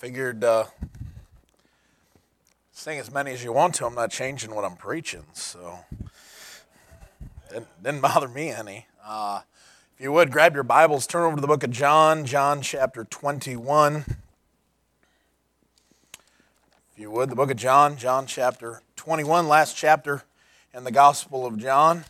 Figured uh, sing as many as you want to. I'm not changing what I'm preaching, so didn't, didn't bother me any. Uh, if you would grab your Bibles, turn over to the book of John, John chapter 21. If you would, the book of John, John chapter 21, last chapter in the Gospel of John.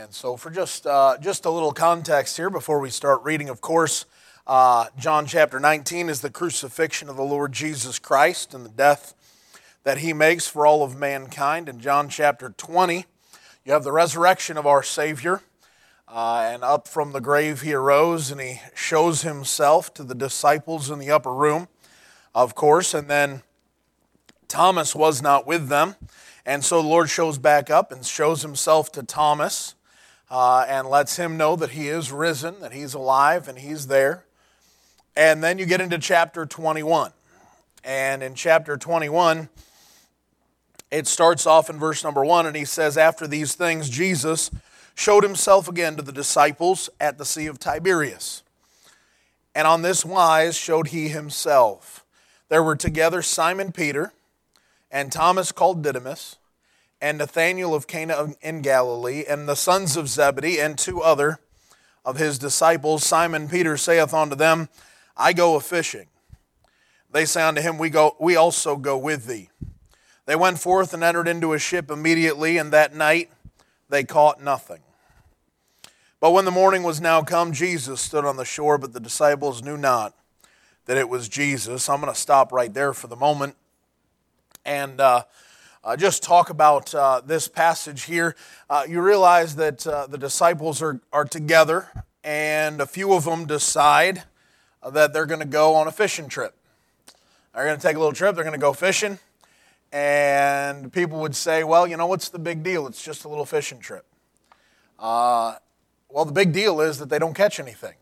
And so, for just, uh, just a little context here before we start reading, of course, uh, John chapter 19 is the crucifixion of the Lord Jesus Christ and the death that he makes for all of mankind. In John chapter 20, you have the resurrection of our Savior. Uh, and up from the grave he arose and he shows himself to the disciples in the upper room, of course. And then Thomas was not with them. And so the Lord shows back up and shows himself to Thomas uh, and lets him know that he is risen, that he's alive, and he's there. And then you get into chapter 21. And in chapter 21, it starts off in verse number 1, and he says, After these things, Jesus showed himself again to the disciples at the Sea of Tiberias. And on this wise showed he himself. There were together Simon Peter and Thomas called Didymus and Nathanael of Cana in Galilee, and the sons of Zebedee, and two other of his disciples. Simon Peter saith unto them, I go a fishing. They say unto him, We go we also go with thee. They went forth and entered into a ship immediately, and that night they caught nothing. But when the morning was now come, Jesus stood on the shore, but the disciples knew not that it was Jesus. I'm going to stop right there for the moment. And uh, uh, just talk about uh, this passage here, uh, you realize that uh, the disciples are, are together, and a few of them decide uh, that they're going to go on a fishing trip. They're going to take a little trip, they're going to go fishing, and people would say, Well, you know, what's the big deal? It's just a little fishing trip. Uh, well, the big deal is that they don't catch anything.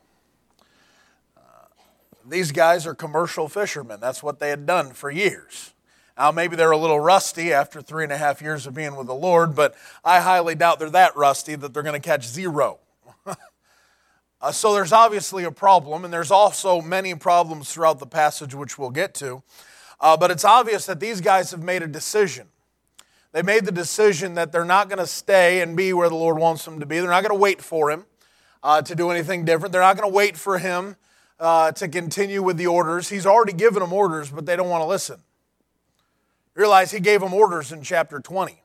these guys are commercial fishermen. That's what they had done for years. Now, maybe they're a little rusty after three and a half years of being with the Lord, but I highly doubt they're that rusty that they're going to catch zero. uh, so there's obviously a problem, and there's also many problems throughout the passage, which we'll get to. Uh, but it's obvious that these guys have made a decision. They made the decision that they're not going to stay and be where the Lord wants them to be. They're not going to wait for Him uh, to do anything different. They're not going to wait for Him uh, to continue with the orders. He's already given them orders, but they don't want to listen. Realize he gave them orders in chapter 20.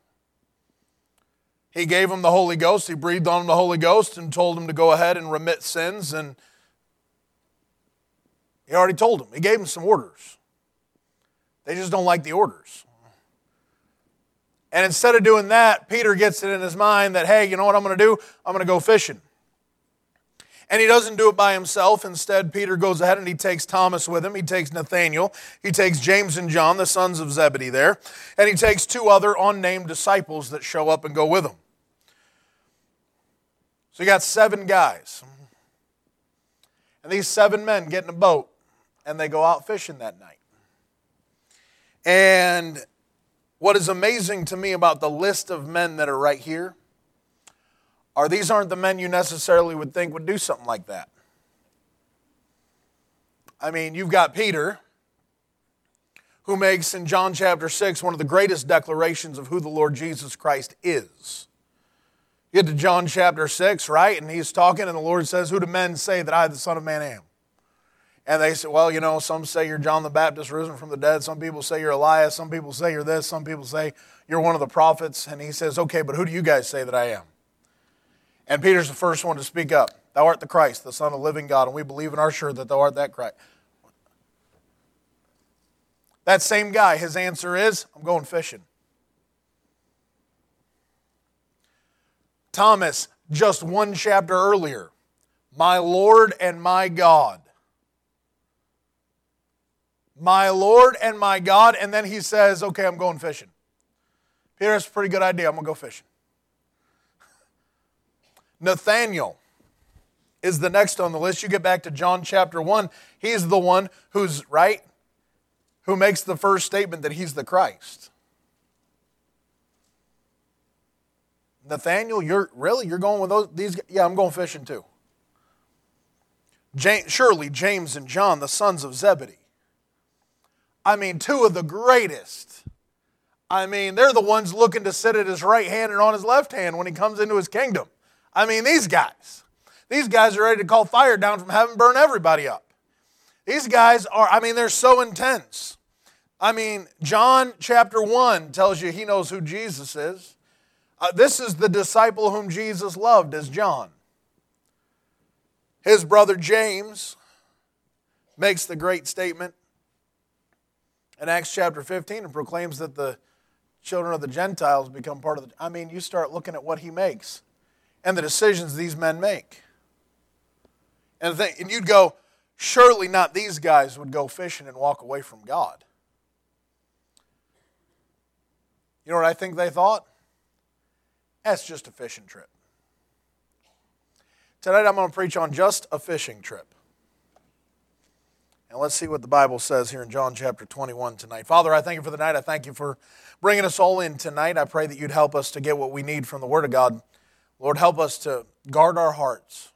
He gave them the Holy Ghost. He breathed on them the Holy Ghost and told them to go ahead and remit sins. And he already told them. He gave them some orders. They just don't like the orders. And instead of doing that, Peter gets it in his mind that, hey, you know what I'm going to do? I'm going to go fishing. And he doesn't do it by himself. Instead, Peter goes ahead and he takes Thomas with him. He takes Nathaniel. He takes James and John, the sons of Zebedee, there. And he takes two other unnamed disciples that show up and go with him. So you got seven guys. And these seven men get in a boat and they go out fishing that night. And what is amazing to me about the list of men that are right here or these aren't the men you necessarily would think would do something like that. I mean, you've got Peter, who makes in John chapter 6 one of the greatest declarations of who the Lord Jesus Christ is. You get to John chapter 6, right? And he's talking, and the Lord says, Who do men say that I, the Son of Man, am? And they say, Well, you know, some say you're John the Baptist risen from the dead. Some people say you're Elias. Some people say you're this. Some people say you're one of the prophets. And he says, Okay, but who do you guys say that I am? And Peter's the first one to speak up. Thou art the Christ, the Son of the living God, and we believe and are sure that thou art that Christ. That same guy, his answer is, I'm going fishing. Thomas, just one chapter earlier, my Lord and my God. My Lord and my God. And then he says, Okay, I'm going fishing. Peter, that's a pretty good idea. I'm going to go fishing. Nathaniel is the next on the list. You get back to John chapter 1, he's the one who's, right? Who makes the first statement that he's the Christ. Nathaniel, you're really you're going with those these yeah, I'm going fishing too. James, surely James and John, the sons of Zebedee. I mean, two of the greatest. I mean, they're the ones looking to sit at his right hand and on his left hand when he comes into his kingdom. I mean, these guys. These guys are ready to call fire down from heaven, burn everybody up. These guys are, I mean, they're so intense. I mean, John chapter 1 tells you he knows who Jesus is. Uh, this is the disciple whom Jesus loved, as John. His brother James makes the great statement in Acts chapter 15 and proclaims that the children of the Gentiles become part of the. I mean, you start looking at what he makes and the decisions these men make. And, the thing, and you'd go, surely not these guys would go fishing and walk away from God. You know what I think they thought? That's just a fishing trip. Tonight I'm going to preach on just a fishing trip. And let's see what the Bible says here in John chapter 21 tonight. Father, I thank you for the night. I thank you for bringing us all in tonight. I pray that you'd help us to get what we need from the Word of God. Lord, help us to guard our hearts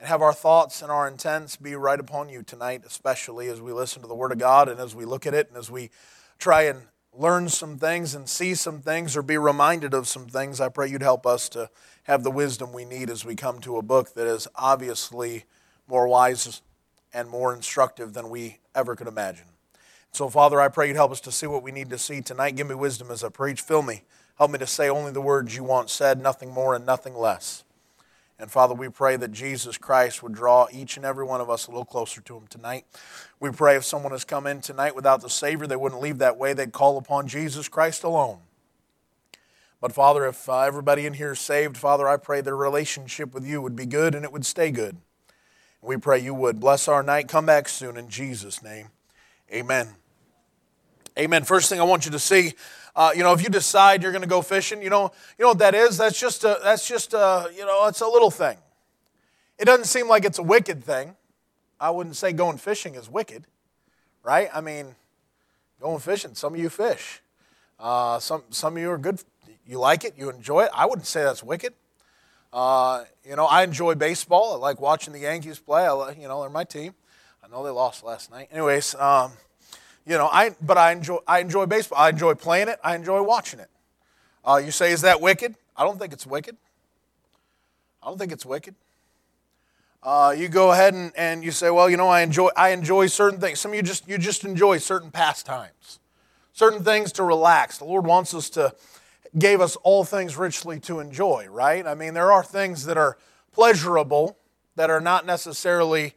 and have our thoughts and our intents be right upon you tonight, especially as we listen to the Word of God and as we look at it and as we try and learn some things and see some things or be reminded of some things. I pray you'd help us to have the wisdom we need as we come to a book that is obviously more wise and more instructive than we ever could imagine. So, Father, I pray you'd help us to see what we need to see tonight. Give me wisdom as I preach. Fill me. Help me to say only the words you want said, nothing more and nothing less. And Father, we pray that Jesus Christ would draw each and every one of us a little closer to Him tonight. We pray if someone has come in tonight without the Savior, they wouldn't leave that way. They'd call upon Jesus Christ alone. But Father, if uh, everybody in here is saved, Father, I pray their relationship with you would be good and it would stay good. We pray you would. Bless our night. Come back soon in Jesus' name. Amen. Amen. First thing I want you to see, uh, you know, if you decide you're going to go fishing, you know, you know what that is? That's just a, that's just a, you know, it's a little thing. It doesn't seem like it's a wicked thing. I wouldn't say going fishing is wicked, right? I mean, going fishing. Some of you fish. Uh, some some of you are good you like it, you enjoy it. I wouldn't say that's wicked. Uh, you know, I enjoy baseball. I like watching the Yankees play. I, you know, they're my team. I know they lost last night. Anyways, um, you know, I but I enjoy I enjoy baseball. I enjoy playing it. I enjoy watching it. Uh, you say, is that wicked? I don't think it's wicked. I don't think it's wicked. Uh, you go ahead and, and you say, well, you know, I enjoy I enjoy certain things. Some of you just you just enjoy certain pastimes, certain things to relax. The Lord wants us to gave us all things richly to enjoy, right? I mean, there are things that are pleasurable that are not necessarily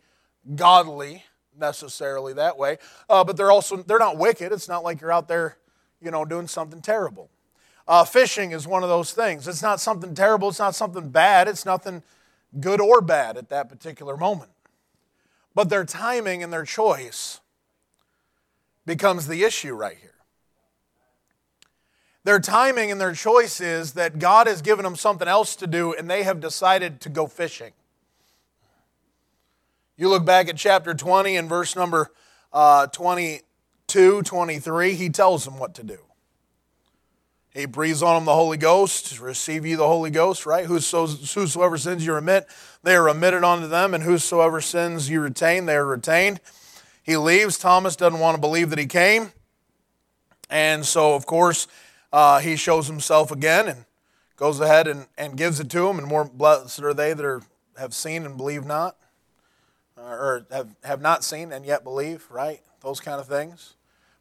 godly necessarily that way. Uh, but they're also they're not wicked. It's not like you're out there you know doing something terrible. Uh, fishing is one of those things. It's not something terrible. It's not something bad. It's nothing good or bad at that particular moment. But their timing and their choice becomes the issue right here. Their timing and their choice is that God has given them something else to do and they have decided to go fishing. You look back at chapter 20 and verse number uh, 22, 23, he tells them what to do. He breathes on them the Holy Ghost, receive ye the Holy Ghost, right? Whosoever sins you remit, they are remitted unto them, and whosoever sins you retain, they are retained. He leaves. Thomas doesn't want to believe that he came. And so, of course, uh, he shows himself again and goes ahead and, and gives it to him. And more blessed are they that are, have seen and believe not, or have, have not seen and yet believe, right? Those kind of things.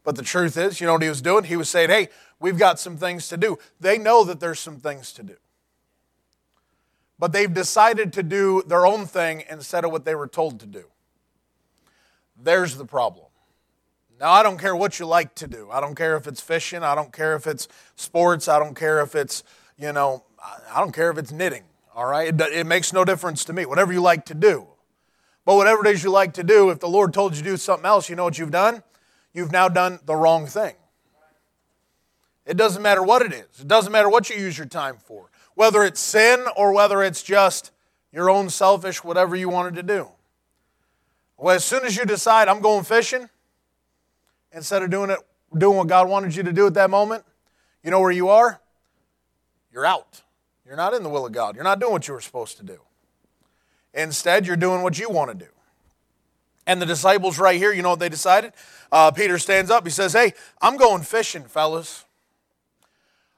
But the truth is, you know what he was doing? He was saying, hey, we've got some things to do. They know that there's some things to do. But they've decided to do their own thing instead of what they were told to do. There's the problem. Now, I don't care what you like to do. I don't care if it's fishing. I don't care if it's sports. I don't care if it's, you know, I don't care if it's knitting. All right? It, it makes no difference to me. Whatever you like to do. But whatever it is you like to do, if the Lord told you to do something else, you know what you've done? You've now done the wrong thing. It doesn't matter what it is, it doesn't matter what you use your time for, whether it's sin or whether it's just your own selfish, whatever you wanted to do. Well, as soon as you decide, I'm going fishing, instead of doing it doing what God wanted you to do at that moment, you know where you are? You're out. You're not in the will of God. You're not doing what you were supposed to do. Instead, you're doing what you want to do. And the disciples, right here, you know what they decided? Uh, Peter stands up. He says, Hey, I'm going fishing, fellas.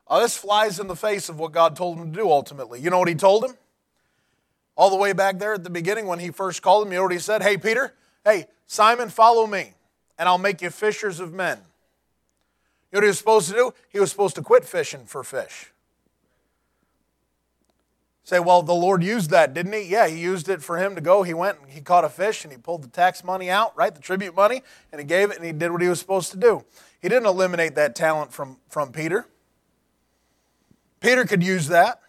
Uh, this flies in the face of what God told him to do ultimately. You know what he told him? All the way back there at the beginning when he first called him, you know what he said? Hey, Peter, hey, Simon, follow me, and I'll make you fishers of men. You know what he was supposed to do? He was supposed to quit fishing for fish. Say, well, the Lord used that, didn't he? Yeah, he used it for him to go. He went and he caught a fish and he pulled the tax money out, right? The tribute money, and he gave it and he did what he was supposed to do. He didn't eliminate that talent from, from Peter. Peter could use that.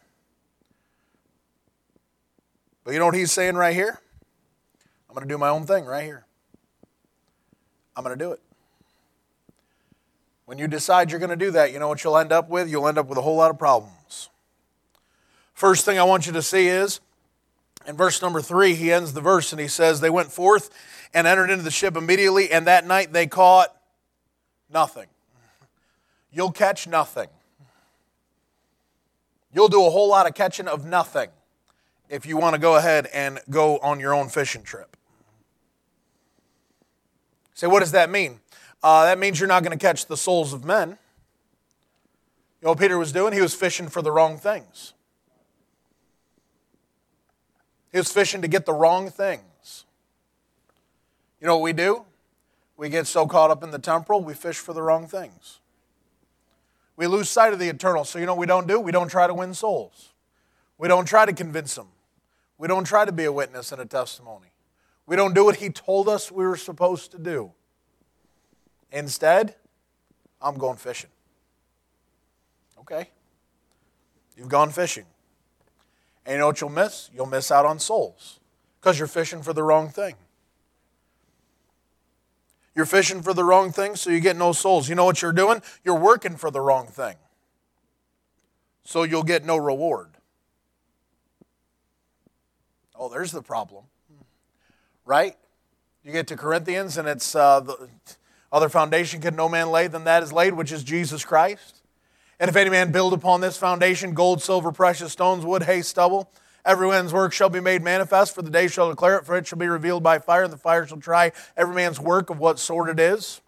But you know what he's saying right here? I'm going to do my own thing right here. I'm going to do it. When you decide you're going to do that, you know what you'll end up with? You'll end up with a whole lot of problems. First thing I want you to see is in verse number three, he ends the verse and he says, They went forth and entered into the ship immediately, and that night they caught nothing. You'll catch nothing. You'll do a whole lot of catching of nothing if you want to go ahead and go on your own fishing trip. Say, what does that mean? Uh, that means you're not going to catch the souls of men. You know what Peter was doing? He was fishing for the wrong things. He was fishing to get the wrong things. You know what we do? We get so caught up in the temporal, we fish for the wrong things. We lose sight of the eternal. So, you know what we don't do? We don't try to win souls. We don't try to convince them. We don't try to be a witness and a testimony. We don't do what He told us we were supposed to do. Instead, I'm going fishing. Okay? You've gone fishing. And you know what you'll miss? You'll miss out on souls because you're fishing for the wrong thing. You're fishing for the wrong thing, so you get no souls. You know what you're doing? You're working for the wrong thing, so you'll get no reward. Oh, there's the problem. Right? You get to Corinthians, and it's uh, the other foundation can no man lay than that is laid, which is Jesus Christ. And if any man build upon this foundation gold, silver, precious stones, wood, hay, stubble, every man's work shall be made manifest, for the day shall declare it, for it shall be revealed by fire, and the fire shall try every man's work of what sort it is.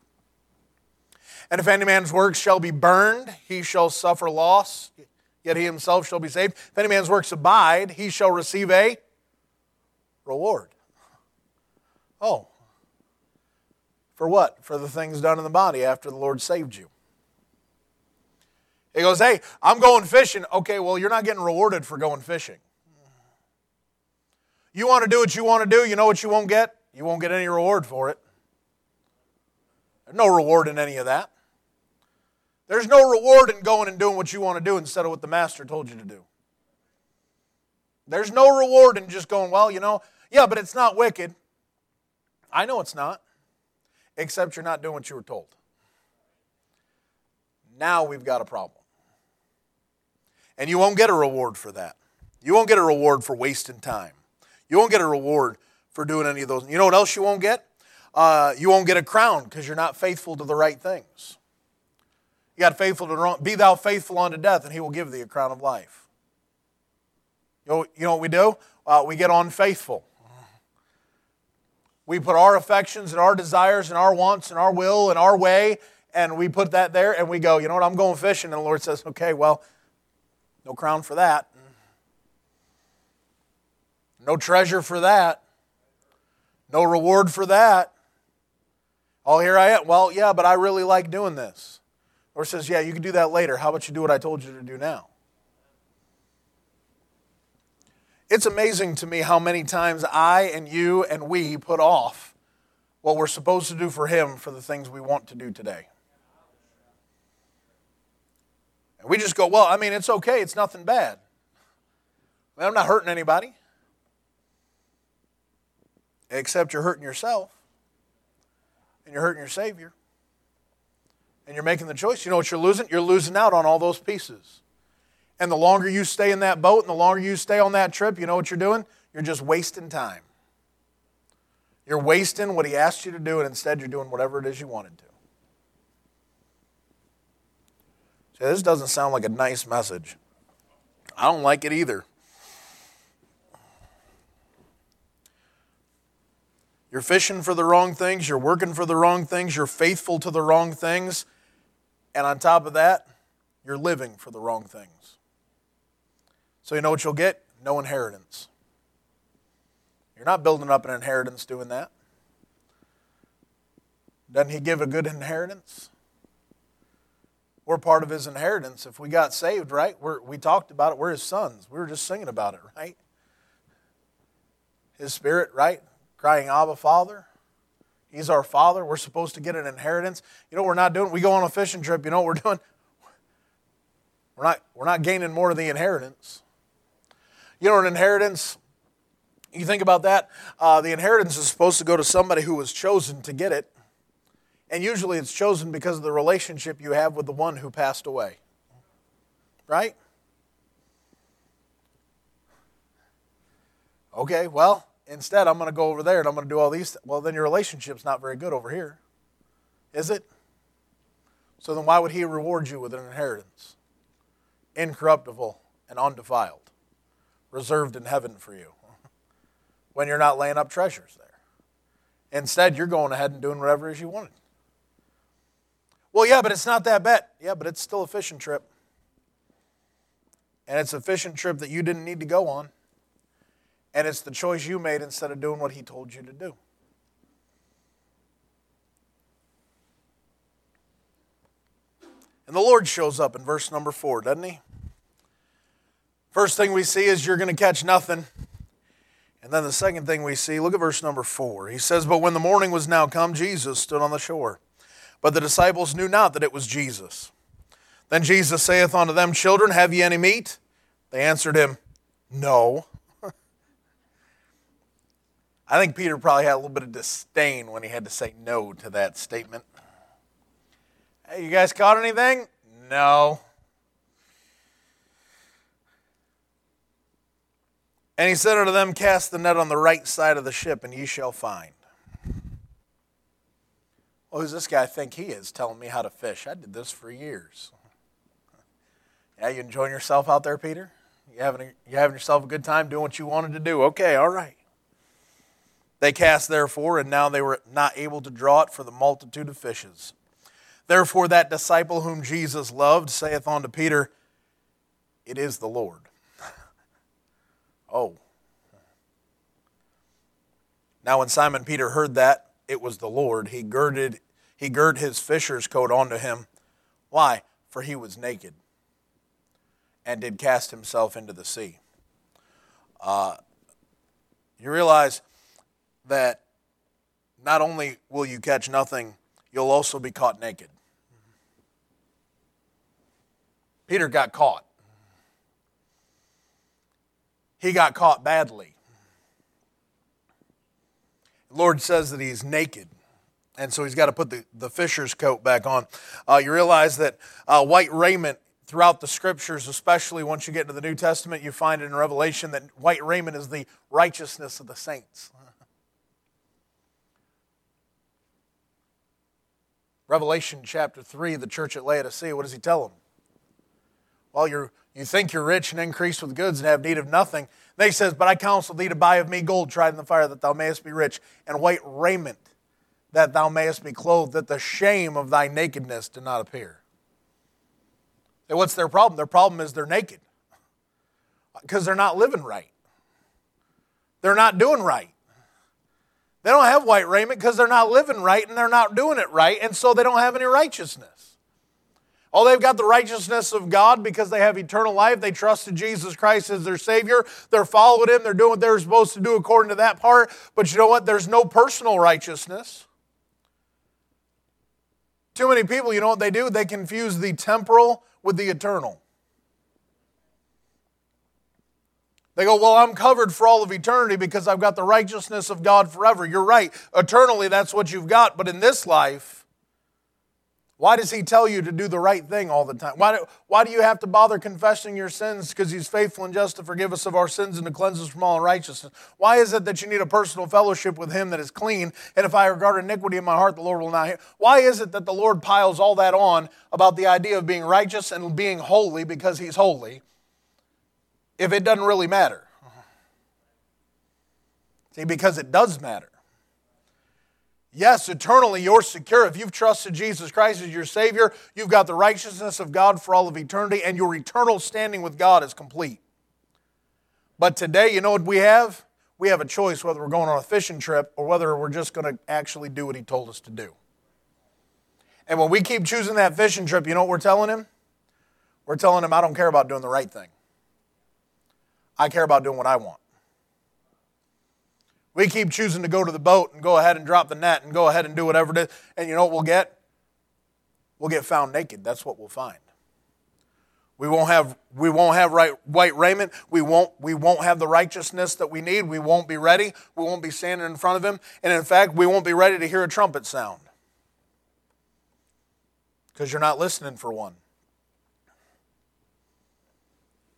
And if any man's works shall be burned, he shall suffer loss, yet he himself shall be saved. If any man's works abide, he shall receive a reward. Oh, for what? For the things done in the body after the Lord saved you. He goes, Hey, I'm going fishing. Okay, well, you're not getting rewarded for going fishing. You want to do what you want to do, you know what you won't get? You won't get any reward for it. There's no reward in any of that. There's no reward in going and doing what you want to do instead of what the master told you to do. There's no reward in just going, well, you know, yeah, but it's not wicked. I know it's not, except you're not doing what you were told. Now we've got a problem. And you won't get a reward for that. You won't get a reward for wasting time. You won't get a reward for doing any of those. You know what else you won't get? Uh, you won't get a crown because you're not faithful to the right things. You got faithful to wrong. Be thou faithful unto death, and he will give thee a crown of life. You know, you know what we do? Uh, we get unfaithful. We put our affections and our desires and our wants and our will and our way, and we put that there, and we go, you know what, I'm going fishing. And the Lord says, okay, well, no crown for that. No treasure for that. No reward for that. Oh, here I am. Well, yeah, but I really like doing this. Or says, yeah, you can do that later. How about you do what I told you to do now? It's amazing to me how many times I and you and we put off what we're supposed to do for Him for the things we want to do today. And we just go, well, I mean, it's okay, it's nothing bad. I'm not hurting anybody. Except you're hurting yourself. And you're hurting your Savior. And you're making the choice. You know what you're losing? You're losing out on all those pieces. And the longer you stay in that boat and the longer you stay on that trip, you know what you're doing? You're just wasting time. You're wasting what He asked you to do, and instead you're doing whatever it is you wanted to. This doesn't sound like a nice message. I don't like it either. You're fishing for the wrong things, you're working for the wrong things, you're faithful to the wrong things, and on top of that, you're living for the wrong things. So, you know what you'll get? No inheritance. You're not building up an inheritance doing that. Doesn't He give a good inheritance? We're part of His inheritance. If we got saved, right? We're, we talked about it. We're His sons. We were just singing about it, right? His Spirit, right? crying, Abba, Father. He's our Father. We're supposed to get an inheritance. You know we're not doing? We go on a fishing trip. You know what we're doing? We're not, we're not gaining more of the inheritance. You know, an inheritance, you think about that, uh, the inheritance is supposed to go to somebody who was chosen to get it. And usually it's chosen because of the relationship you have with the one who passed away. Right? Okay, well, Instead, I'm going to go over there and I'm going to do all these. Well, then your relationship's not very good over here, is it? So then why would he reward you with an inheritance? Incorruptible and undefiled, reserved in heaven for you, when you're not laying up treasures there. Instead, you're going ahead and doing whatever it is you wanted. Well, yeah, but it's not that bad. Yeah, but it's still a fishing trip. And it's a fishing trip that you didn't need to go on. And it's the choice you made instead of doing what he told you to do. And the Lord shows up in verse number four, doesn't he? First thing we see is you're going to catch nothing. And then the second thing we see, look at verse number four. He says, But when the morning was now come, Jesus stood on the shore. But the disciples knew not that it was Jesus. Then Jesus saith unto them, Children, have ye any meat? They answered him, No. I think Peter probably had a little bit of disdain when he had to say no to that statement. Hey, you guys caught anything? No. And he said unto them, Cast the net on the right side of the ship, and ye shall find. Well, who's this guy think he is telling me how to fish? I did this for years. Yeah, you enjoying yourself out there, Peter? You having, you having yourself a good time doing what you wanted to do? Okay, all right. They cast therefore, and now they were not able to draw it for the multitude of fishes. Therefore, that disciple whom Jesus loved saith unto Peter, It is the Lord. oh. Now, when Simon Peter heard that it was the Lord, he girded, he girded his fisher's coat onto him. Why? For he was naked, and did cast himself into the sea. Uh, you realize that not only will you catch nothing, you'll also be caught naked. Peter got caught. He got caught badly. The Lord says that he's naked. And so he's got to put the, the fisher's coat back on. Uh, you realize that uh, white raiment throughout the scriptures, especially once you get into the New Testament, you find in Revelation that white raiment is the righteousness of the saints. Revelation chapter 3, the church at Laodicea, what does he tell them? Well, you you think you're rich and increased with goods and have need of nothing. Then he says, But I counsel thee to buy of me gold tried in the fire, that thou mayest be rich, and white raiment, that thou mayest be clothed, that the shame of thy nakedness do not appear. And what's their problem? Their problem is they're naked because they're not living right. They're not doing right. They don't have white raiment because they're not living right and they're not doing it right, and so they don't have any righteousness. Oh, they've got the righteousness of God because they have eternal life. They trusted Jesus Christ as their Savior. They're following Him. They're doing what they're supposed to do according to that part. But you know what? There's no personal righteousness. Too many people, you know what they do? They confuse the temporal with the eternal. They go, Well, I'm covered for all of eternity because I've got the righteousness of God forever. You're right. Eternally, that's what you've got. But in this life, why does He tell you to do the right thing all the time? Why do, why do you have to bother confessing your sins? Because He's faithful and just to forgive us of our sins and to cleanse us from all unrighteousness. Why is it that you need a personal fellowship with Him that is clean? And if I regard iniquity in my heart, the Lord will not hear. Why is it that the Lord piles all that on about the idea of being righteous and being holy because He's holy? if it doesn't really matter? See, because it does matter. Yes, eternally you're secure. If you've trusted Jesus Christ as your Savior, you've got the righteousness of God for all of eternity, and your eternal standing with God is complete. But today, you know what we have? We have a choice whether we're going on a fishing trip or whether we're just going to actually do what He told us to do. And when we keep choosing that fishing trip, you know what we're telling Him? We're telling Him, I don't care about doing the right thing, I care about doing what I want. We keep choosing to go to the boat and go ahead and drop the net and go ahead and do whatever it is. And you know what we'll get? We'll get found naked. That's what we'll find. We won't have, we won't have right, white raiment. We won't, we won't have the righteousness that we need. We won't be ready. We won't be standing in front of Him. And in fact, we won't be ready to hear a trumpet sound because you're not listening for one.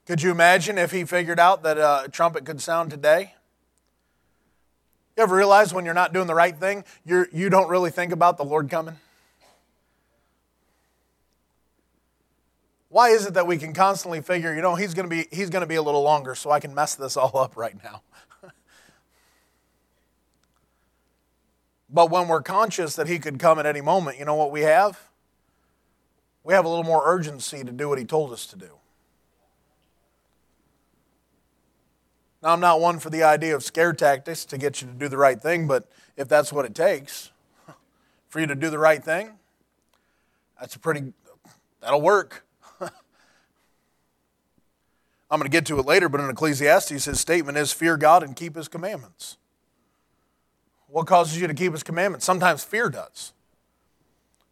Could you imagine if He figured out that a trumpet could sound today? You ever realize when you're not doing the right thing, you're, you don't really think about the Lord coming? Why is it that we can constantly figure, you know, he's going to be he's going to be a little longer so I can mess this all up right now. but when we're conscious that he could come at any moment, you know what we have? We have a little more urgency to do what he told us to do. Now, I'm not one for the idea of scare tactics to get you to do the right thing, but if that's what it takes for you to do the right thing, that's a pretty, that'll work. I'm going to get to it later, but in Ecclesiastes, his statement is fear God and keep his commandments. What causes you to keep his commandments? Sometimes fear does.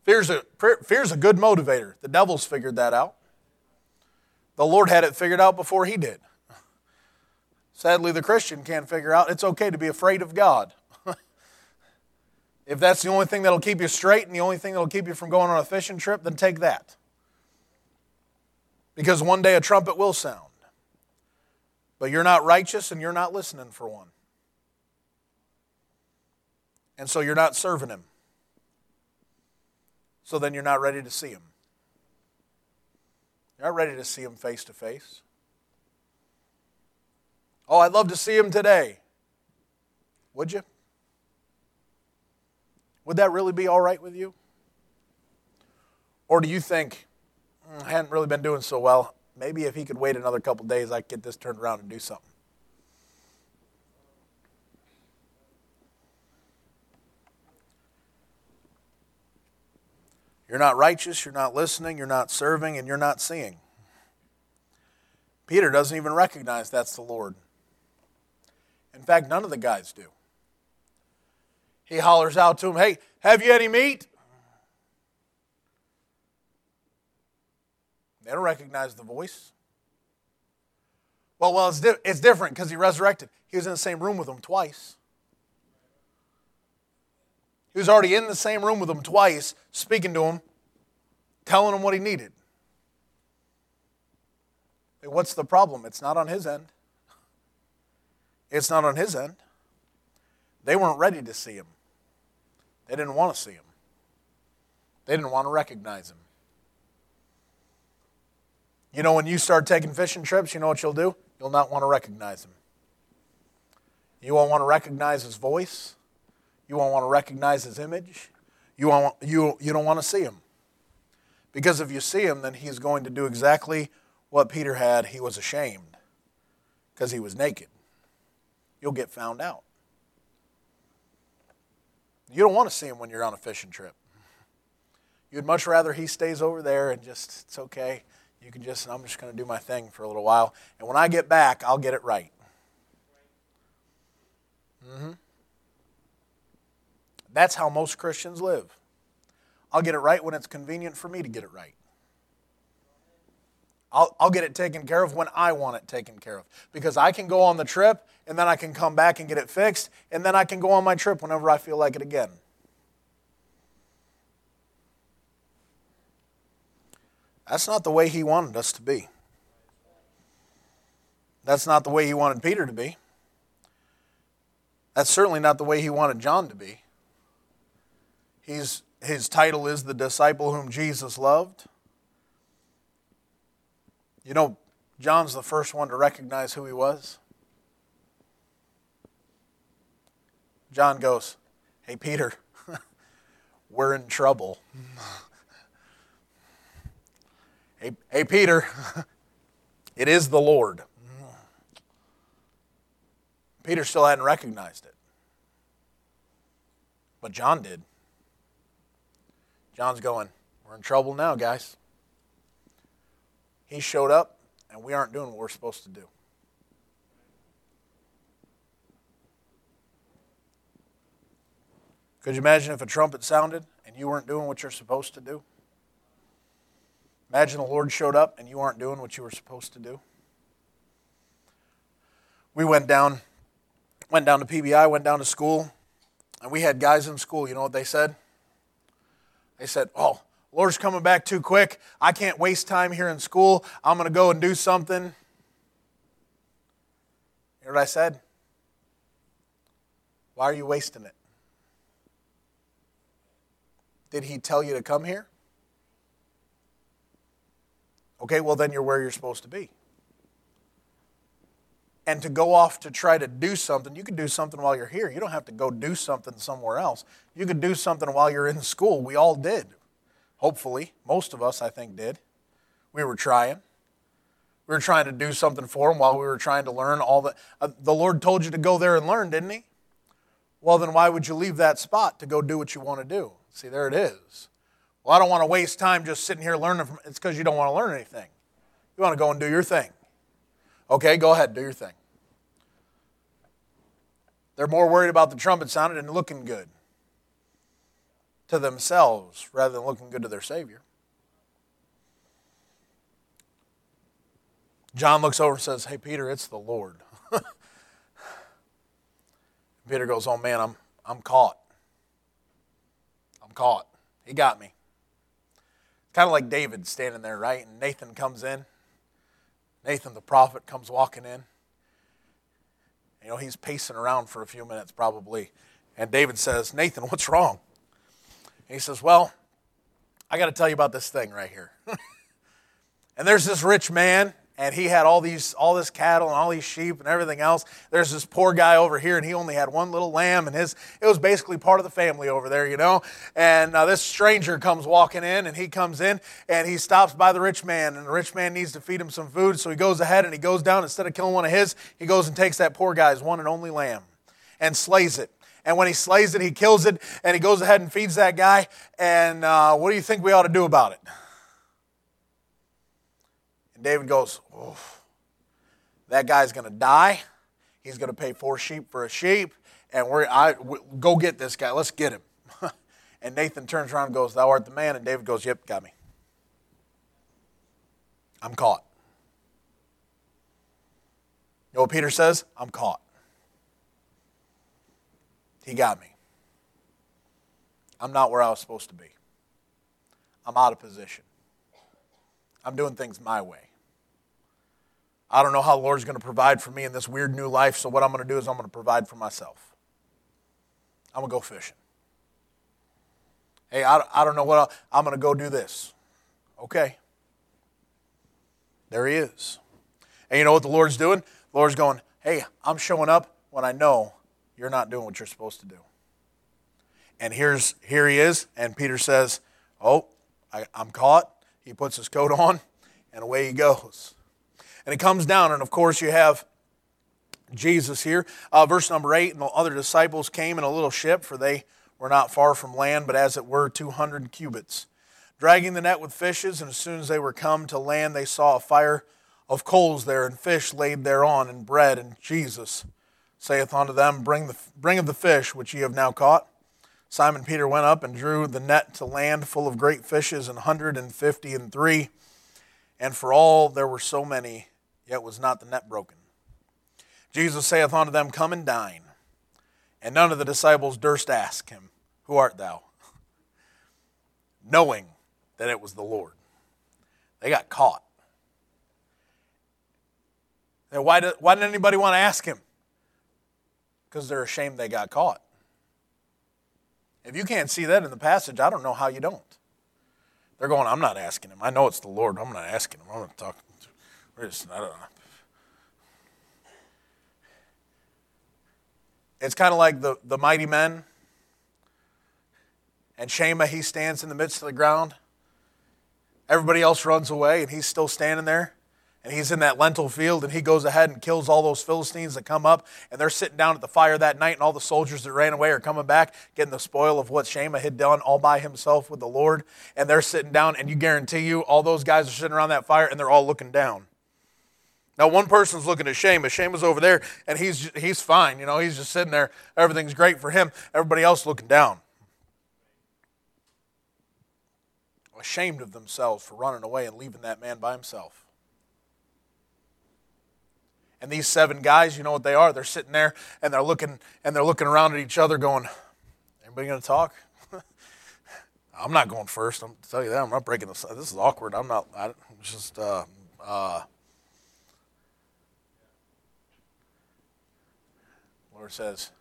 Fear's a, fear's a good motivator. The devil's figured that out. The Lord had it figured out before he did. Sadly, the Christian can't figure out it's okay to be afraid of God. if that's the only thing that'll keep you straight and the only thing that'll keep you from going on a fishing trip, then take that. Because one day a trumpet will sound. But you're not righteous and you're not listening for one. And so you're not serving Him. So then you're not ready to see Him. You're not ready to see Him face to face. Oh, I'd love to see him today. Would you? Would that really be all right with you? Or do you think, mm, I hadn't really been doing so well. Maybe if he could wait another couple days, I could get this turned around and do something. You're not righteous, you're not listening, you're not serving, and you're not seeing. Peter doesn't even recognize that's the Lord. In fact, none of the guys do. He hollers out to him, Hey, have you any meat? They don't recognize the voice. Well, well, it's, di- it's different because he resurrected. He was in the same room with them twice. He was already in the same room with them twice, speaking to him, telling him what he needed. What's the problem? It's not on his end. It's not on his end. They weren't ready to see him. They didn't want to see him. They didn't want to recognize him. You know, when you start taking fishing trips, you know what you'll do? You'll not want to recognize him. You won't want to recognize his voice. You won't want to recognize his image. You, won't, you, you don't want to see him. Because if you see him, then he's going to do exactly what Peter had. He was ashamed because he was naked you'll get found out. You don't want to see him when you're on a fishing trip. You'd much rather he stays over there and just, it's okay. You can just, I'm just going to do my thing for a little while. And when I get back, I'll get it right. Mm-hmm. That's how most Christians live. I'll get it right when it's convenient for me to get it right. I'll, I'll get it taken care of when I want it taken care of. Because I can go on the trip and then I can come back and get it fixed, and then I can go on my trip whenever I feel like it again. That's not the way he wanted us to be. That's not the way he wanted Peter to be. That's certainly not the way he wanted John to be. He's, his title is the disciple whom Jesus loved. You know, John's the first one to recognize who he was. John goes, Hey, Peter, we're in trouble. hey, hey, Peter, it is the Lord. Peter still hadn't recognized it. But John did. John's going, We're in trouble now, guys. He showed up, and we aren't doing what we're supposed to do. Could you imagine if a trumpet sounded and you weren't doing what you're supposed to do? Imagine the Lord showed up and you weren't doing what you were supposed to do. We went down, went down to PBI, went down to school, and we had guys in school. You know what they said? They said, "Oh, Lord's coming back too quick. I can't waste time here in school. I'm going to go and do something." You know what I said? Why are you wasting it? Did he tell you to come here? Okay, well, then you're where you're supposed to be. And to go off to try to do something, you can do something while you're here. You don't have to go do something somewhere else. You could do something while you're in school. We all did. Hopefully, most of us, I think, did. We were trying. We were trying to do something for him while we were trying to learn all the. Uh, the Lord told you to go there and learn, didn't He? Well, then why would you leave that spot to go do what you want to do? See, there it is. Well, I don't want to waste time just sitting here learning. From, it's because you don't want to learn anything. You want to go and do your thing. Okay, go ahead, do your thing. They're more worried about the trumpet sounding and looking good to themselves rather than looking good to their Savior. John looks over and says, Hey, Peter, it's the Lord. Peter goes, Oh, man, I'm, I'm caught caught. He got me. Kind of like David standing there, right? And Nathan comes in. Nathan, the prophet, comes walking in. You know, he's pacing around for a few minutes probably. And David says, Nathan, what's wrong? And he says, Well, I got to tell you about this thing right here. and there's this rich man, and he had all these all this cattle and all these sheep and everything else. There's this poor guy over here and he only had one little lamb and his it was basically part of the family over there you know? And uh, this stranger comes walking in and he comes in and he stops by the rich man and the rich man needs to feed him some food so he goes ahead and he goes down. Instead of killing one of his he goes and takes that poor guy's one and only lamb and slays it. And when he slays it he kills it and he goes ahead and feeds that guy. And uh, what do you think we ought to do about it David goes, that guy's going to die. He's going to pay four sheep for a sheep. And we're, I, we, go get this guy. Let's get him. and Nathan turns around and goes, Thou art the man. And David goes, Yep, got me. I'm caught. You know what Peter says? I'm caught. He got me. I'm not where I was supposed to be. I'm out of position. I'm doing things my way. I don't know how the Lord's going to provide for me in this weird new life, so what I'm going to do is I'm going to provide for myself. I'm going to go fishing. Hey, I, I don't know what i I'm going to go do this. Okay. There he is. And you know what the Lord's doing? The Lord's going, hey, I'm showing up when I know you're not doing what you're supposed to do. And here's here he is, and Peter says, Oh, I, I'm caught. He puts his coat on, and away he goes. And it comes down, and of course, you have Jesus here. Uh, verse number 8 And the other disciples came in a little ship, for they were not far from land, but as it were 200 cubits, dragging the net with fishes. And as soon as they were come to land, they saw a fire of coals there, and fish laid thereon, and bread. And Jesus saith unto them, Bring, the, bring of the fish which ye have now caught. Simon Peter went up and drew the net to land full of great fishes, an hundred and fifty and three. And for all there were so many, yet was not the net broken. Jesus saith unto them, Come and dine. And none of the disciples durst ask him, Who art thou? Knowing that it was the Lord. They got caught. And why, did, why didn't anybody want to ask him? Because they're ashamed they got caught. If you can't see that in the passage, I don't know how you don't. They're going, I'm not asking him. I know it's the Lord. I'm not asking him. I'm going to talk. Just, I don't know. It's kind of like the, the mighty men. And Shammah, he stands in the midst of the ground. Everybody else runs away, and he's still standing there. And he's in that lentil field, and he goes ahead and kills all those Philistines that come up. And they're sitting down at the fire that night, and all the soldiers that ran away are coming back, getting the spoil of what Shammah had done all by himself with the Lord. And they're sitting down, and you guarantee you, all those guys are sitting around that fire, and they're all looking down. Now, one person's looking at Shame. Shame Shammah's over there, and he's, he's fine. You know, he's just sitting there. Everything's great for him. Everybody else looking down. Ashamed of themselves for running away and leaving that man by himself. And these seven guys, you know what they are? They're sitting there and they're looking and they're looking around at each other, going, "Anybody going to talk?" I'm not going first. I'm tell you that. I'm not breaking this. This is awkward. I'm not. I'm just. Uh, uh, Lord says,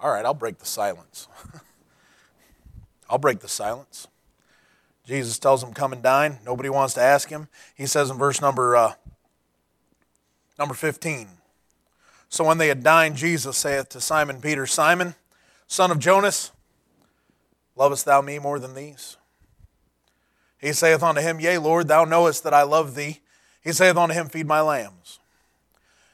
All right, I'll break the silence. I'll break the silence. Jesus tells him, Come and dine. Nobody wants to ask him. He says in verse number, uh, number 15 So when they had dined, Jesus saith to Simon Peter, Simon, son of Jonas, lovest thou me more than these? He saith unto him, Yea, Lord, thou knowest that I love thee. He saith unto him, Feed my lambs.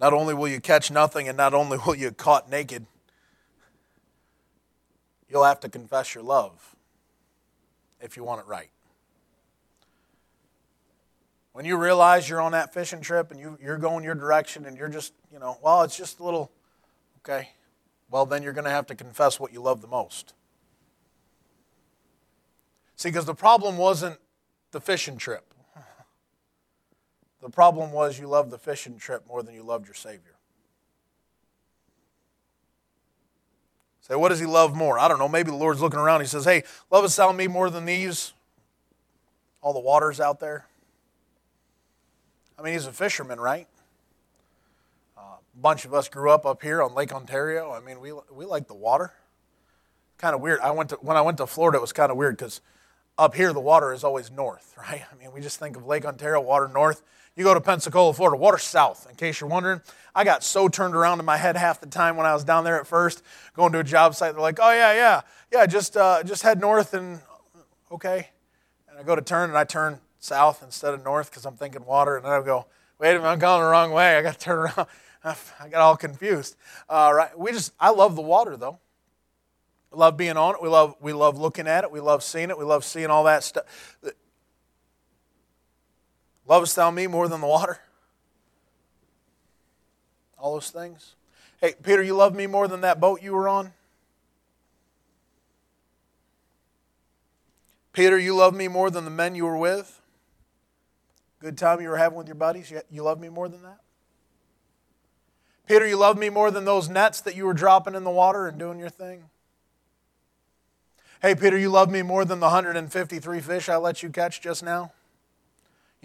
Not only will you catch nothing, and not only will you caught naked, you'll have to confess your love if you want it right. When you realize you're on that fishing trip and you, you're going your direction and you're just, you know, well, it's just a little, okay, well, then you're going to have to confess what you love the most. See, because the problem wasn't the fishing trip. The problem was you loved the fishing trip more than you loved your Savior. Say, what does he love more? I don't know. Maybe the Lord's looking around. He says, Hey, lovest thou me more than these? All the waters out there. I mean, he's a fisherman, right? Uh, a bunch of us grew up up here on Lake Ontario. I mean, we, we like the water. Kind of weird. I went to, when I went to Florida, it was kind of weird because up here the water is always north, right? I mean, we just think of Lake Ontario, water north. You go to Pensacola, Florida, water south, in case you're wondering. I got so turned around in my head half the time when I was down there at first, going to a job site. They're like, oh, yeah, yeah, yeah, just, uh, just head north and, okay. And I go to turn and I turn south instead of north because I'm thinking water. And then I go, wait a minute, I'm going the wrong way. I got to turn around. I got all confused. Right? We just, I love the water though. Love being on it. We love, we love looking at it. We love seeing it. We love seeing all that stuff. Lovest thou me more than the water? All those things. Hey, Peter, you love me more than that boat you were on? Peter, you love me more than the men you were with? Good time you were having with your buddies? You love me more than that? Peter, you love me more than those nets that you were dropping in the water and doing your thing? Hey, Peter, you love me more than the 153 fish I let you catch just now?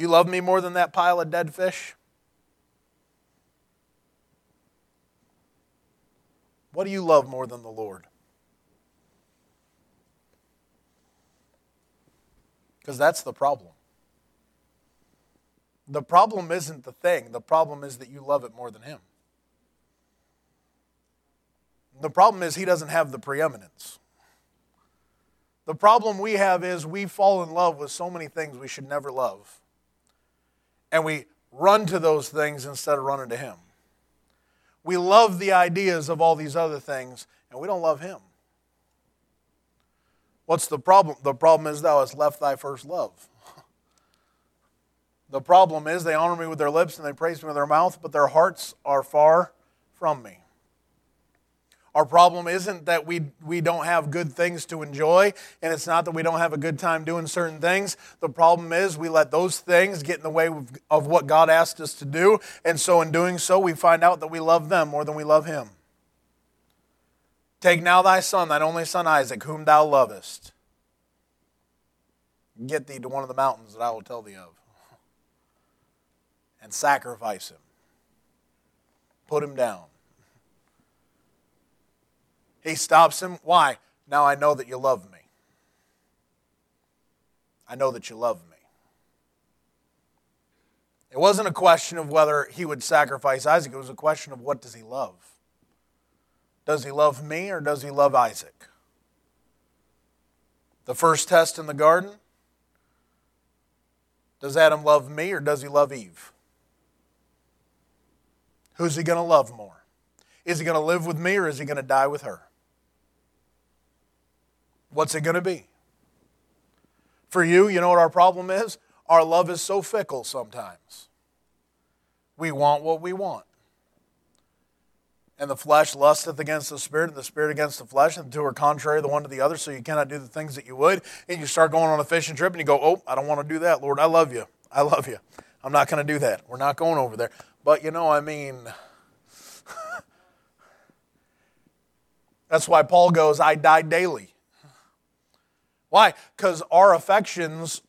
You love me more than that pile of dead fish? What do you love more than the Lord? Because that's the problem. The problem isn't the thing, the problem is that you love it more than Him. The problem is He doesn't have the preeminence. The problem we have is we fall in love with so many things we should never love and we run to those things instead of running to Him. We love the ideas of all these other things, and we don't love Him. What's the problem? The problem is thou hast left thy first love. The problem is they honor me with their lips and they praise me with their mouth, but their hearts are far from me. Our problem isn't that we, we don't have good things to enjoy, and it's not that we don't have a good time doing certain things. The problem is we let those things get in the way of, of what God asked us to do, and so in doing so, we find out that we love them more than we love Him. Take now thy son, thine only son Isaac, whom thou lovest. Get thee to one of the mountains that I will tell thee of, and sacrifice him. Put him down he stops him. Why? Now I know that you love me. I know that you love me. It wasn't a question of whether he would sacrifice Isaac, it was a question of what does he love? Does he love me or does he love Isaac? The first test in the garden does Adam love me or does he love Eve? Who's he going to love more? Is he going to live with me or is he going to die with her? What's it going to be? For you, you know what our problem is? Our love is so fickle sometimes. We want what we want. And the flesh lusteth against the spirit, and the spirit against the flesh, and the two are contrary the one to the other, so you cannot do the things that you would. And you start going on a fishing trip, and you go, Oh, I don't want to do that, Lord. I love you. I love you. I'm not going to do that. We're not going over there. But you know, I mean, that's why Paul goes, I die daily. Why? Because our affections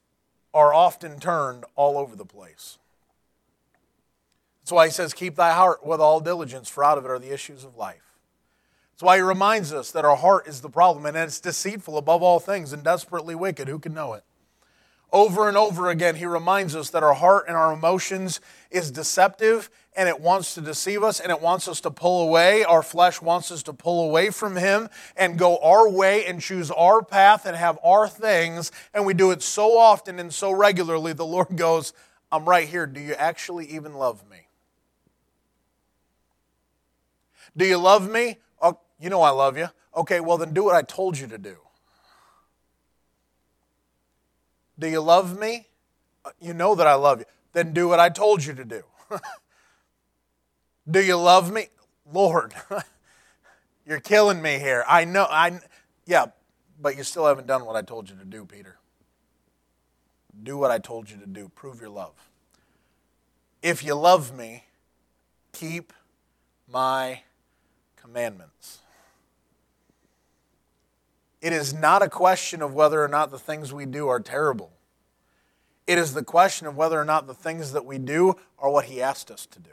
are often turned all over the place. That's why he says, Keep thy heart with all diligence, for out of it are the issues of life. That's why he reminds us that our heart is the problem and it's deceitful above all things and desperately wicked. Who can know it? Over and over again, he reminds us that our heart and our emotions is deceptive and it wants to deceive us and it wants us to pull away. Our flesh wants us to pull away from him and go our way and choose our path and have our things. And we do it so often and so regularly, the Lord goes, I'm right here. Do you actually even love me? Do you love me? Oh, you know I love you. Okay, well, then do what I told you to do. Do you love me? You know that I love you. Then do what I told you to do. do you love me? Lord, you're killing me here. I know I yeah, but you still haven't done what I told you to do, Peter. Do what I told you to do. Prove your love. If you love me, keep my commandments. It is not a question of whether or not the things we do are terrible. It is the question of whether or not the things that we do are what He asked us to do.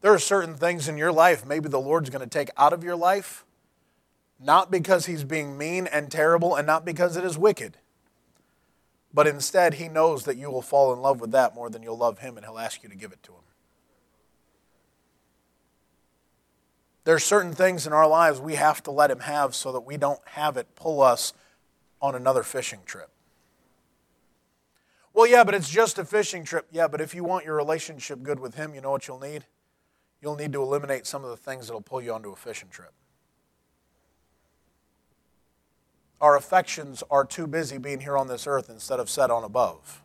There are certain things in your life maybe the Lord's going to take out of your life, not because He's being mean and terrible and not because it is wicked, but instead He knows that you will fall in love with that more than you'll love Him and He'll ask you to give it to Him. There's certain things in our lives we have to let Him have so that we don't have it pull us on another fishing trip. Well, yeah, but it's just a fishing trip. Yeah, but if you want your relationship good with Him, you know what you'll need? You'll need to eliminate some of the things that'll pull you onto a fishing trip. Our affections are too busy being here on this earth instead of set on above.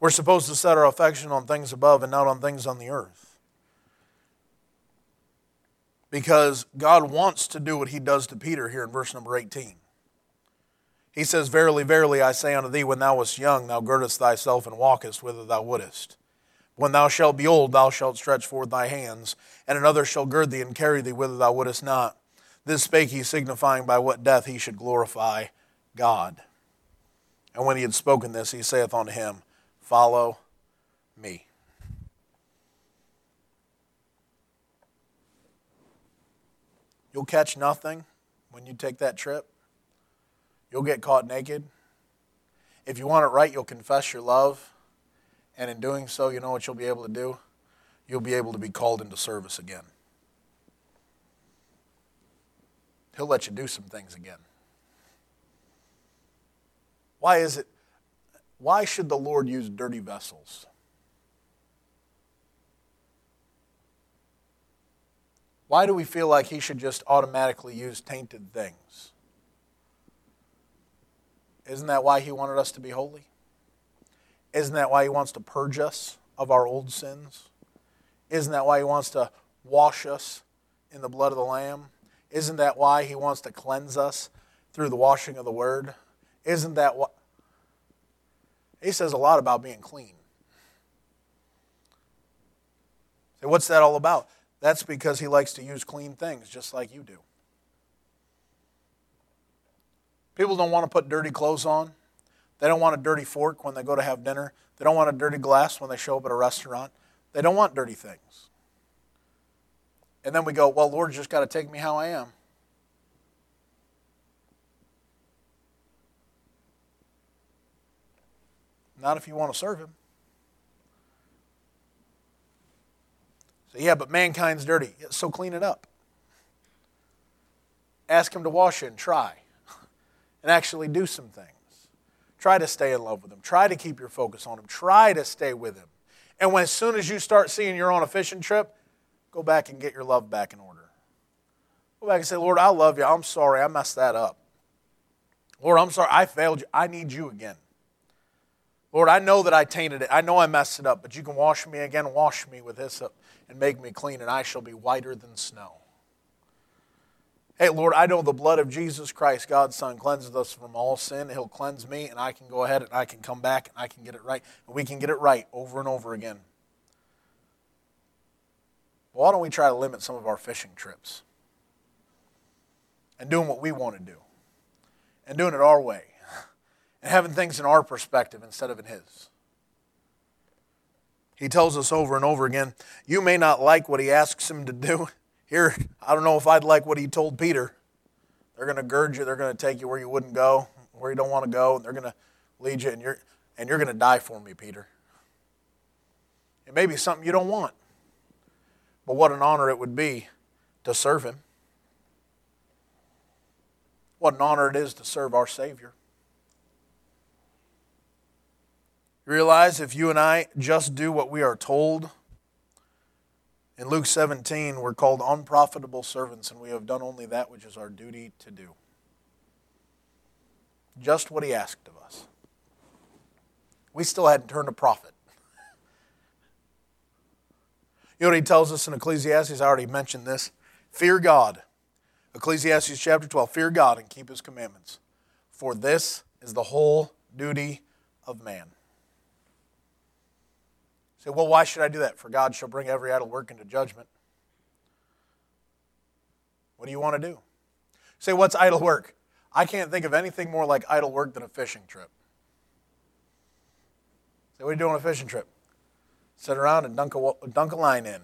We're supposed to set our affection on things above and not on things on the earth because God wants to do what he does to Peter here in verse number 18. He says, Verily, verily, I say unto thee, when thou wast young, thou girdest thyself and walkest whither thou wouldest. When thou shalt be old, thou shalt stretch forth thy hands, and another shall gird thee and carry thee whither thou wouldest not. This spake he, signifying by what death he should glorify God. And when he had spoken this, he saith unto him, Follow me. You'll catch nothing when you take that trip. You'll get caught naked. If you want it right, you'll confess your love. And in doing so, you know what you'll be able to do? You'll be able to be called into service again. He'll let you do some things again. Why is it? Why should the Lord use dirty vessels? Why do we feel like he should just automatically use tainted things? Isn't that why he wanted us to be holy? Isn't that why he wants to purge us of our old sins? Isn't that why he wants to wash us in the blood of the Lamb? Isn't that why he wants to cleanse us through the washing of the word? Isn't that what? He says a lot about being clean. So what's that all about? That's because he likes to use clean things just like you do. People don't want to put dirty clothes on. They don't want a dirty fork when they go to have dinner. They don't want a dirty glass when they show up at a restaurant. They don't want dirty things. And then we go, well, Lord, just got to take me how I am. Not if you want to serve Him. Yeah, but mankind's dirty. So clean it up. Ask Him to wash it and try and actually do some things. Try to stay in love with Him. Try to keep your focus on Him. Try to stay with Him. And when as soon as you start seeing you're on a fishing trip, go back and get your love back in order. Go back and say, Lord, I love you. I'm sorry. I messed that up. Lord, I'm sorry. I failed you. I need you again. Lord, I know that I tainted it. I know I messed it up, but you can wash me again. Wash me with hyssop and make me clean, and I shall be whiter than snow. Hey, Lord, I know the blood of Jesus Christ, God's Son, cleanses us from all sin. He'll cleanse me, and I can go ahead and I can come back and I can get it right. And we can get it right over and over again. Why don't we try to limit some of our fishing trips and doing what we want to do and doing it our way and having things in our perspective instead of in His? He tells us over and over again you may not like what He asks him to do. Here, I don't know if I'd like what He told Peter. They're going to gird you, they're going to take you where you wouldn't go, where you don't want to go, and they're going to lead you, and you're, and you're going to die for me, Peter. It may be something you don't want. But what an honor it would be to serve Him. What an honor it is to serve our Savior. You realize if you and I just do what we are told, in Luke 17, we're called unprofitable servants, and we have done only that which is our duty to do. Just what he asked of us. We still hadn't turned a profit. You know what he tells us in Ecclesiastes? I already mentioned this. Fear God. Ecclesiastes chapter 12. Fear God and keep his commandments. For this is the whole duty of man. Say, well, why should I do that? For God shall bring every idle work into judgment. What do you want to do? say, what's idle work? I can't think of anything more like idle work than a fishing trip. Say, what are you doing on a fishing trip? sit around and dunk a, dunk a line in.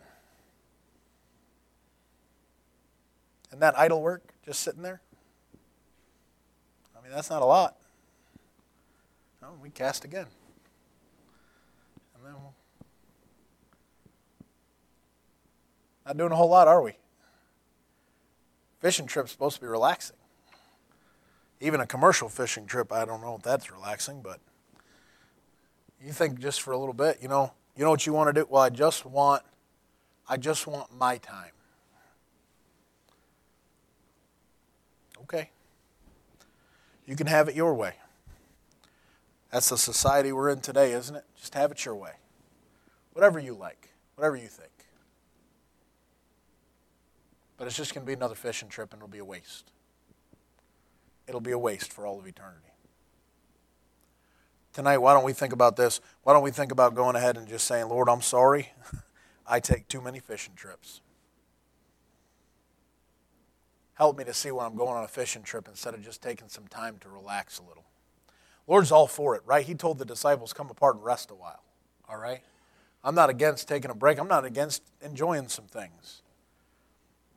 And that idle work just sitting there? I mean, that's not a lot. No, we cast again. And then we'll, not doing a whole lot, are we? Fishing trip's supposed to be relaxing. Even a commercial fishing trip, I don't know if that's relaxing, but you think just for a little bit, you know, you know what you want to do? Well, I just want I just want my time. Okay. You can have it your way. That's the society we're in today, isn't it? Just have it your way. Whatever you like, whatever you think. But it's just going to be another fishing trip and it'll be a waste. It'll be a waste for all of eternity tonight, why don't we think about this? Why don't we think about going ahead and just saying, Lord, I'm sorry. I take too many fishing trips. Help me to see when I'm going on a fishing trip instead of just taking some time to relax a little. Lord's all for it, right? He told the disciples, come apart and rest a while, all right? I'm not against taking a break. I'm not against enjoying some things.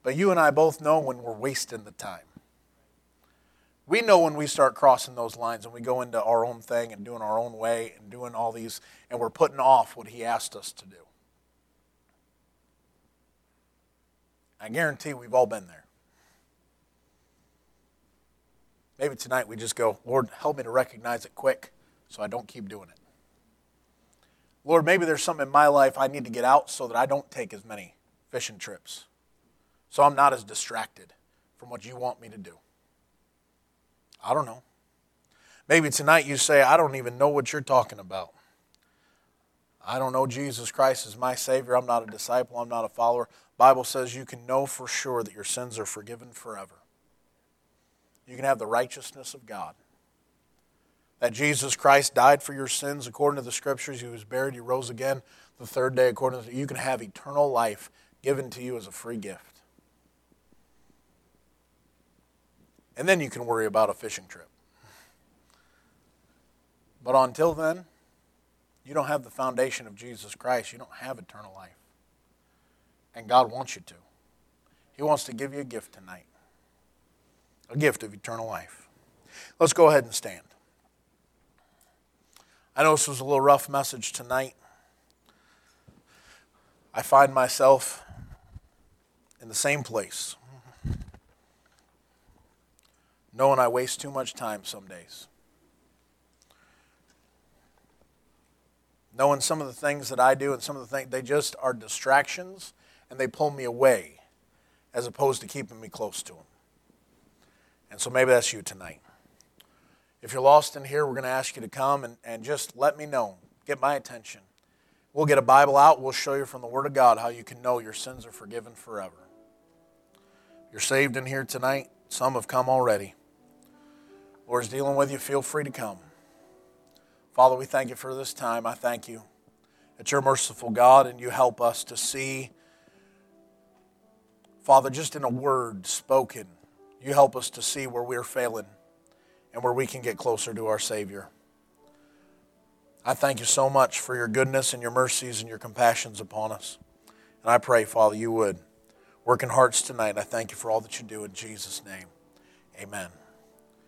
But you and I both know when we're wasting the time. We know when we start crossing those lines and we go into our own thing and doing our own way and doing all these, and we're putting off what He asked us to do. I guarantee we've all been there. Maybe tonight we just go, Lord, help me to recognize it quick so I don't keep doing it. Lord, maybe there's something in my life I need to get out so that I don't take as many fishing trips. So I'm not as distracted from what you want me to do. I don't know. Maybe tonight you say, I don't even know what you're talking about. I don't know Jesus Christ as my Savior. I'm not a disciple. I'm not a follower. Bible says you can know for sure that your sins are forgiven forever. You can have the righteousness of God. That Jesus Christ died for your sins according to the Scriptures. He was buried. He rose again the third day according to. You can have eternal life given to you as a free gift. And then you can worry about a fishing trip. But until then, you don't have the foundation of Jesus Christ. You don't have eternal life. And God wants you to. He wants to give you a gift tonight a gift of eternal life. Let's go ahead and stand. I know this was a little rough message tonight. I find myself in the same place, knowing I waste too much time some days. knowing some of the things that I do and some of the things, they just are distractions and they pull me away as opposed to keeping me close to Him. And so maybe that's you tonight. If you're lost in here, we're going to ask you to come and, and just let me know. Get my attention. We'll get a Bible out. We'll show you from the Word of God how you can know your sins are forgiven forever. You're saved in here tonight. Some have come already. Lord's dealing with you. Feel free to come. Father, we thank you for this time. I thank you that you're merciful God and you help us to see, Father, just in a word spoken, you help us to see where we're failing and where we can get closer to our Savior. I thank you so much for your goodness and your mercies and your compassions upon us. And I pray, Father, you would work in hearts tonight. I thank you for all that you do in Jesus' name. Amen.